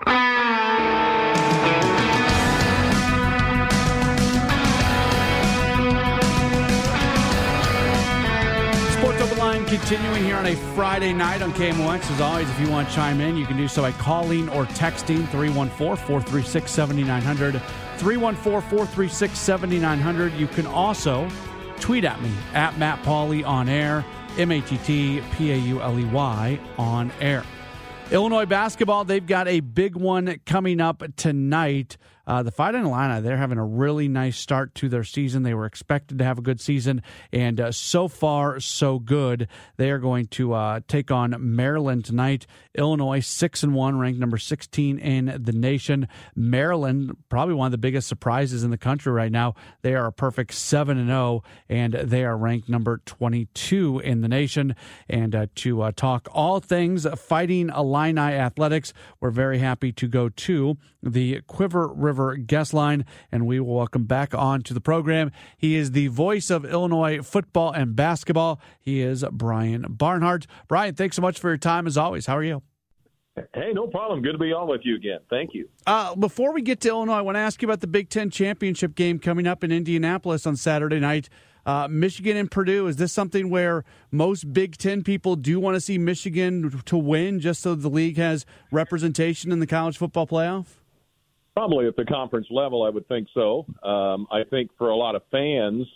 Sports Open Line continuing here on a Friday night on KMOX. As always, if you want to chime in, you can do so by calling or texting 314 436 7900. 314 436 7900. You can also tweet at me at Matt Pauley on air, M A T T P A U L E Y on air. Illinois basketball, they've got a big one coming up tonight. Uh, the Fighting Illini, they're having a really nice start to their season. They were expected to have a good season, and uh, so far, so good. They are going to uh, take on Maryland tonight. Illinois, 6 and 1, ranked number 16 in the nation. Maryland, probably one of the biggest surprises in the country right now. They are a perfect 7 and 0, and they are ranked number 22 in the nation. And uh, to uh, talk all things Fighting Illini athletics, we're very happy to go to the Quiver River guest line, and we will welcome back on to the program. He is the voice of Illinois football and basketball. He is Brian Barnhart. Brian, thanks so much for your time as always. How are you? Hey, no problem. Good to be on with you again. Thank you. Uh, before we get to Illinois, I want to ask you about the Big Ten championship game coming up in Indianapolis on Saturday night. Uh, Michigan and Purdue. Is this something where most Big Ten people do want to see Michigan to win just so the league has representation in the college football playoff? Probably at the conference level, I would think so. Um, I think for a lot of fans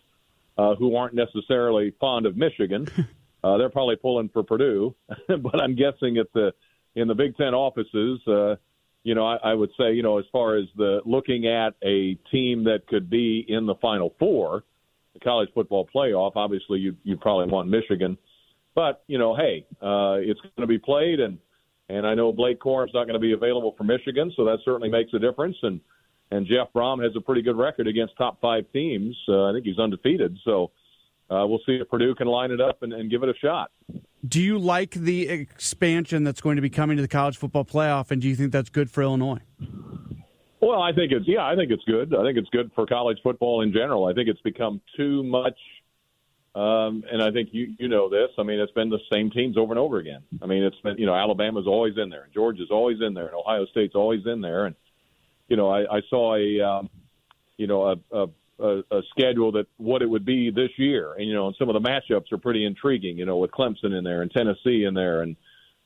uh, who aren't necessarily fond of Michigan, uh, they're probably pulling for Purdue. but I'm guessing at the in the Big Ten offices, uh, you know, I, I would say, you know, as far as the looking at a team that could be in the Final Four, the college football playoff, obviously you you probably want Michigan. But you know, hey, uh, it's going to be played, and and I know Blake Corum's not going to be available for Michigan, so that certainly makes a difference. And and Jeff Brohm has a pretty good record against top five teams. Uh, I think he's undefeated. So uh, we'll see if Purdue can line it up and, and give it a shot. Do you like the expansion that's going to be coming to the college football playoff, and do you think that's good for Illinois? Well, I think it's yeah, I think it's good. I think it's good for college football in general. I think it's become too much um, and I think you you know this. I mean, it's been the same teams over and over again. I mean, it's been you know Alabama's always in there, and Georgia's always in there, and Ohio State's always in there. And you know, I, I saw a um, you know a, a a schedule that what it would be this year, and you know, and some of the matchups are pretty intriguing. You know, with Clemson in there and Tennessee in there, and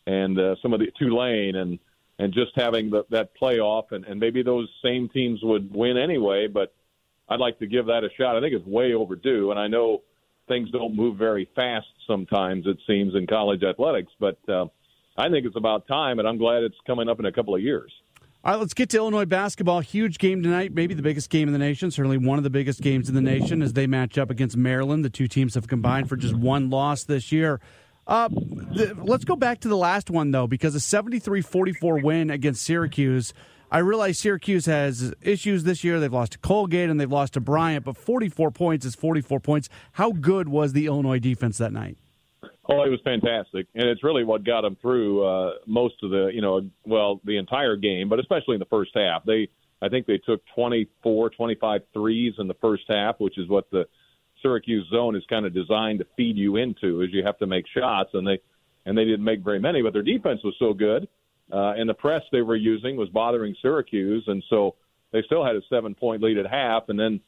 and uh, some of the Tulane and and just having the, that playoff, and, and maybe those same teams would win anyway. But I'd like to give that a shot. I think it's way overdue, and I know things don't move very fast sometimes, it seems, in college athletics. But uh, I think it's about time, and I'm glad it's coming up in a couple of years. All right, let's get to Illinois basketball. Huge game tonight, maybe the biggest game in the nation, certainly one of the biggest games in the nation as they match up against Maryland. The two teams have combined for just one loss this year. Uh, the, let's go back to the last one, though, because a 73 44 win against Syracuse I realize Syracuse has issues this year. They've lost to Colgate and they've lost to Bryant, but 44 points is 44 points. How good was the Illinois defense that night? Oh, it was fantastic, and it's really what got them through uh, most of the, you know, well, the entire game, but especially in the first half. They, I think, they took 24, 25 threes in the first half, which is what the Syracuse zone is kind of designed to feed you into, is you have to make shots, and they, and they didn't make very many, but their defense was so good uh, and the press they were using was bothering Syracuse, and so they still had a seven-point lead at half, and then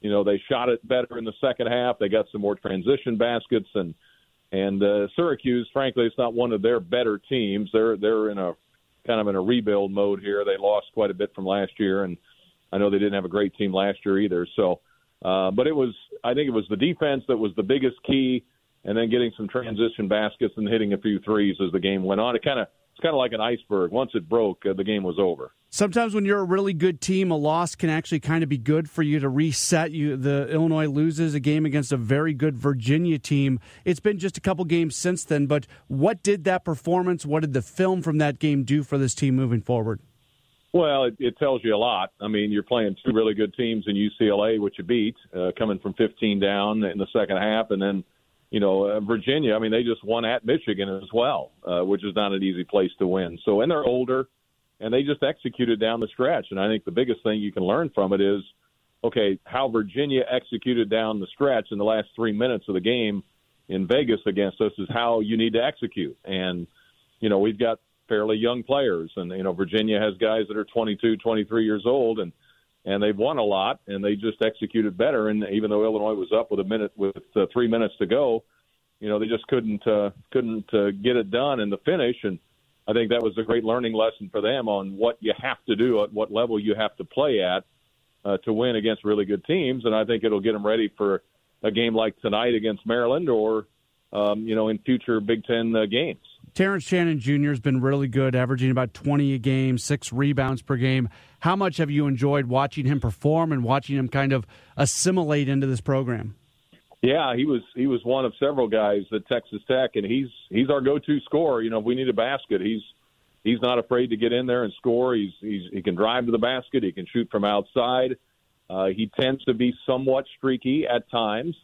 you know they shot it better in the second half. They got some more transition baskets, and and uh, Syracuse, frankly, it's not one of their better teams. They're they're in a kind of in a rebuild mode here. They lost quite a bit from last year, and I know they didn't have a great team last year either. So, uh, but it was I think it was the defense that was the biggest key, and then getting some transition baskets and hitting a few threes as the game went on. It kind of it's kind of like an iceberg. Once it broke, uh, the game was over. Sometimes when you're a really good team, a loss can actually kind of be good for you to reset. You the Illinois loses a game against a very good Virginia team. It's been just a couple games since then, but what did that performance, what did the film from that game do for this team moving forward? Well, it, it tells you a lot. I mean, you're playing two really good teams in UCLA, which you beat, uh, coming from 15 down in the second half, and then you know, uh, Virginia, I mean, they just won at Michigan as well, uh, which is not an easy place to win. So, and they're older, and they just executed down the stretch. And I think the biggest thing you can learn from it is, okay, how Virginia executed down the stretch in the last three minutes of the game in Vegas against us is how you need to execute. And, you know, we've got fairly young players, and, you know, Virginia has guys that are 22, 23 years old, and, and they've won a lot, and they just executed better. And even though Illinois was up with a minute, with uh, three minutes to go, you know they just couldn't uh, couldn't uh, get it done in the finish. And I think that was a great learning lesson for them on what you have to do, at what level you have to play at uh, to win against really good teams. And I think it'll get them ready for a game like tonight against Maryland, or um, you know, in future Big Ten uh, games. Terrence Shannon Jr. has been really good, averaging about 20 a game, six rebounds per game. How much have you enjoyed watching him perform and watching him kind of assimilate into this program? Yeah, he was he was one of several guys at Texas Tech, and he's he's our go-to scorer. You know, if we need a basket, he's he's not afraid to get in there and score. He's, he's he can drive to the basket. He can shoot from outside. Uh, he tends to be somewhat streaky at times.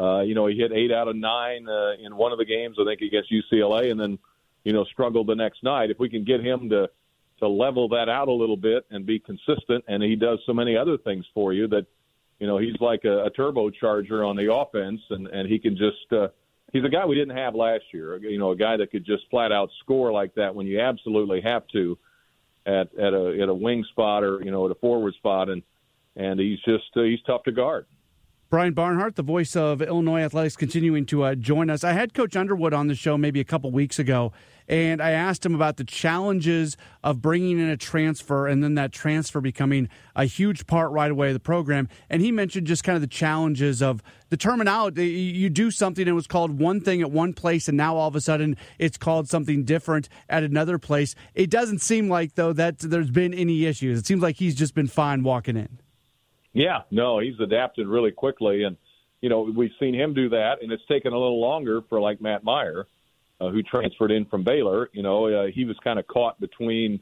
Uh, you know, he hit eight out of nine uh, in one of the games, I think, against UCLA, and then you know struggled the next night. If we can get him to to level that out a little bit and be consistent, and he does so many other things for you that you know he's like a, a turbocharger on the offense, and and he can just uh, he's a guy we didn't have last year. You know, a guy that could just flat out score like that when you absolutely have to at at a at a wing spot or you know at a forward spot, and and he's just uh, he's tough to guard. Brian Barnhart, the voice of Illinois Athletics, continuing to uh, join us. I had Coach Underwood on the show maybe a couple weeks ago, and I asked him about the challenges of bringing in a transfer and then that transfer becoming a huge part right away of the program. And he mentioned just kind of the challenges of the terminology. You do something and it was called one thing at one place, and now all of a sudden it's called something different at another place. It doesn't seem like, though, that there's been any issues. It seems like he's just been fine walking in. Yeah, no, he's adapted really quickly, and you know we've seen him do that, and it's taken a little longer for like Matt Mayer, uh, who transferred in from Baylor. You know, uh, he was kind of caught between,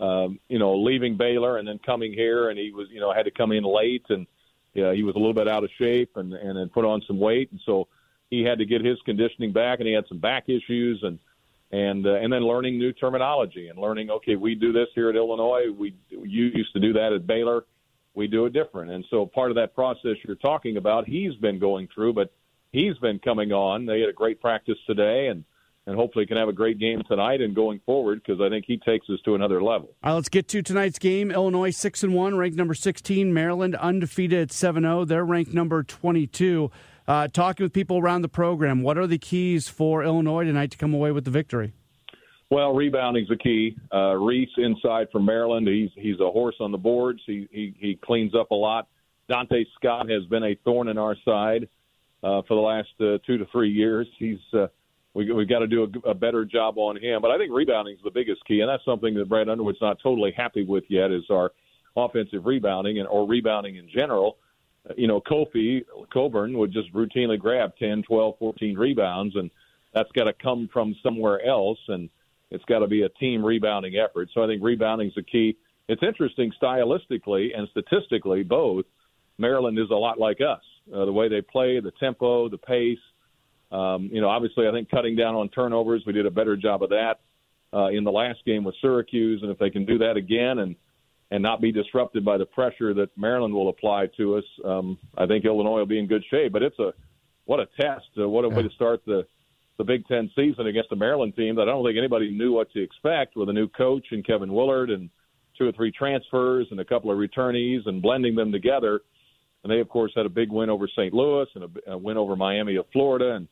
um, you know, leaving Baylor and then coming here, and he was, you know, had to come in late, and yeah, he was a little bit out of shape, and and then put on some weight, and so he had to get his conditioning back, and he had some back issues, and and uh, and then learning new terminology and learning, okay, we do this here at Illinois, we you used to do that at Baylor we do it different. And so part of that process you're talking about, he's been going through, but he's been coming on. They had a great practice today, and and hopefully can have a great game tonight and going forward because I think he takes us to another level. All right, let's get to tonight's game. Illinois six and one, ranked number sixteen. Maryland undefeated at 7-0. They're ranked number twenty two. Uh, talking with people around the program, what are the keys for Illinois tonight to come away with the victory? Well, rebounding's the key. Uh, Reese inside from Maryland. He's he's a horse on the boards. He he, he cleans up a lot. Donta Scott has been a thorn in our side uh, for the last uh, two to three years. He's uh, we we've got to do a, a better job on him. But I think rebounding is the biggest key, and that's something that Brad Underwood's not totally happy with yet. Is our offensive rebounding and or rebounding in general. Uh, you know, Kofi Cockburn would just routinely grab 10, 12, 14 rebounds, and that's got to come from somewhere else. And it's got to be a team rebounding effort. So I think rebounding is the key. It's interesting stylistically and statistically, both. Maryland is a lot like us. Uh, the way they play, the tempo, the pace. Um, you know, obviously, I think cutting down on turnovers, we did a better job of that uh, in the last game with Syracuse. And if they can do that again and and not be disrupted by the pressure that Maryland will apply to us, um, I think Illinois will be in good shape. But it's a what a test! Uh, what a way to start the the Big Ten season against a Maryland team that I don't think anybody knew what to expect with a new coach and Kevin Willard and two or three transfers and a couple of returnees and blending them together. And they, of course, had a big win over St. Louis and a, a win over Miami of Florida. And,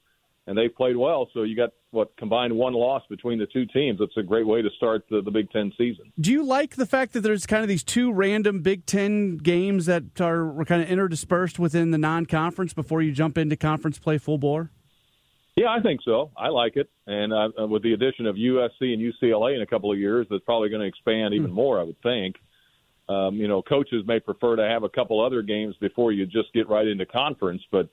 and they played well. So you got what combined one loss between the two teams. It's a great way to start the, the Big Ten season. Do you like the fact that there's kind of these two random Big Ten games that are kind of interdispersed within the non-conference before you jump into conference play full bore? Yeah, I think so. I like it, and uh, with the addition of USC and UCLA in a couple of years, that's probably going to expand even hmm. more. I would think. Um, you know, coaches may prefer to have a couple other games before you just get right into conference, but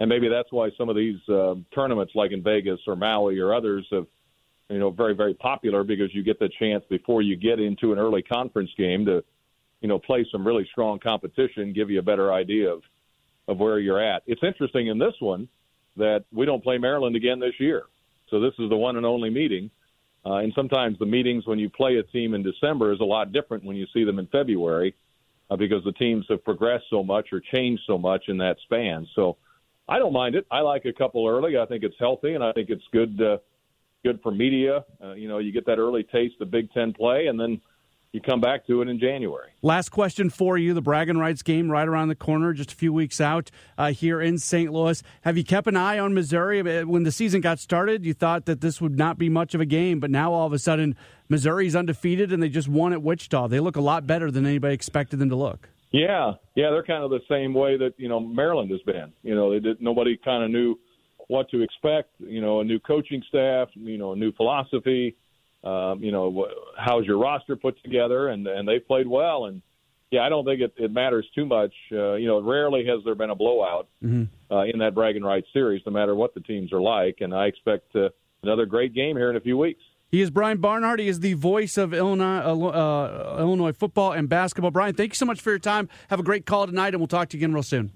and maybe that's why some of these uh, tournaments, like in Vegas or Maui or others, have you know very very popular because you get the chance before you get into an early conference game to you know play some really strong competition, give you a better idea of of where you're at. It's interesting in this one that we don't play Maryland again this year, so this is the one and only meeting. Uh, and sometimes the meetings when you play a team in December is a lot different when you see them in February uh, because the teams have progressed so much or changed so much in that span. So I don't mind it. I like a couple early. I think it's healthy, and I think it's good. Uh, good for media. Uh, you know, you get that early taste of Big Ten play, and then you come back to it in January. Last question for you: the Bragging Rights game right around the corner, just a few weeks out uh, here in St. Louis. Have you kept an eye on Missouri? When the season got started, you thought that this would not be much of a game, but now all of a sudden, Missouri's undefeated and they just won at Wichita. They look a lot better than anybody expected them to look. Yeah, yeah, they're kind of the same way that you know Maryland has been. You know, they did nobody kind of knew what to expect. You know, a new coaching staff, you know, a new philosophy. Um, you know, how's your roster put together, and and they played well. And yeah, I don't think it, it matters too much. Uh, you know, rarely has there been a blowout mm-hmm. uh, in that bragging rights series, no matter what the teams are like. And I expect uh, another great game here in a few weeks. He is Brian Barnhart. He is the voice of Illinois, uh, uh, Illinois football and basketball. Brian, thank you so much for your time. Have a great call tonight, and we'll talk to you again real soon.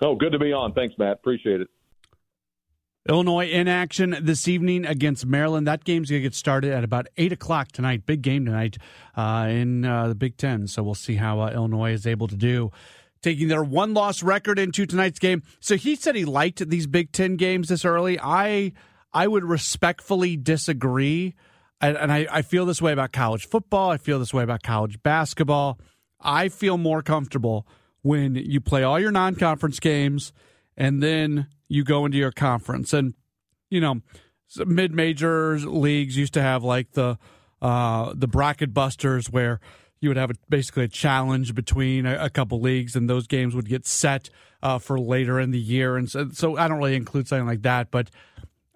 Oh, good to be on. Thanks, Matt. Appreciate it. Illinois in action this evening against Maryland. That game's going to get started at about 8 o'clock tonight. Big game tonight uh, in uh, the Big Ten. So we'll see how uh, Illinois is able to do taking their one loss record into tonight's game. So he said he liked these Big Ten games this early. I I would respectfully disagree and, and I, I feel this way about college football. I feel this way about college basketball. I feel more comfortable when you play all your non conference games and then you go into your conference. And, you know, mid major leagues used to have like the uh, the bracket busters where you would have a, basically a challenge between a, a, couple leagues, and those games would get set uh, for later in the year. And so, so I don't really include something like that, but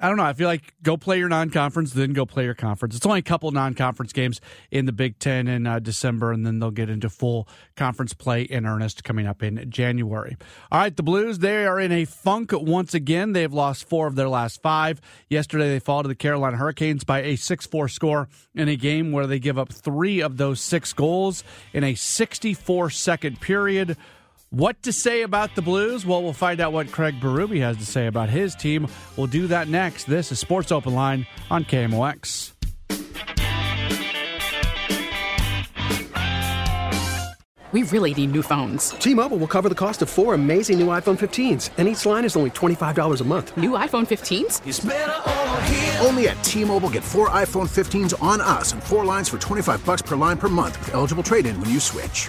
I don't know. I feel like go play your non-conference, then go play your conference. It's only a couple non-conference games in the Big Ten in uh, December, and then they'll get into full conference play in earnest coming up in January. All right, the Blues they are in a funk once again. They've lost four of their last five. Yesterday they fall to the Carolina Hurricanes by a six-four score in a game where they give up three of those six goals in a 64-second period. What to say about the Blues? Well, we'll find out what Craig Berube has to say about his team. We'll do that next. This is Sports Open Line on KMOX. We really need new phones. T-Mobile will cover the cost of four amazing new iPhone 15s, and each line is only $25 a month. New iPhone 15s? Only at T-Mobile get four iPhone 15s on us and four lines for 25 bucks per line per month with eligible trade-in when you switch.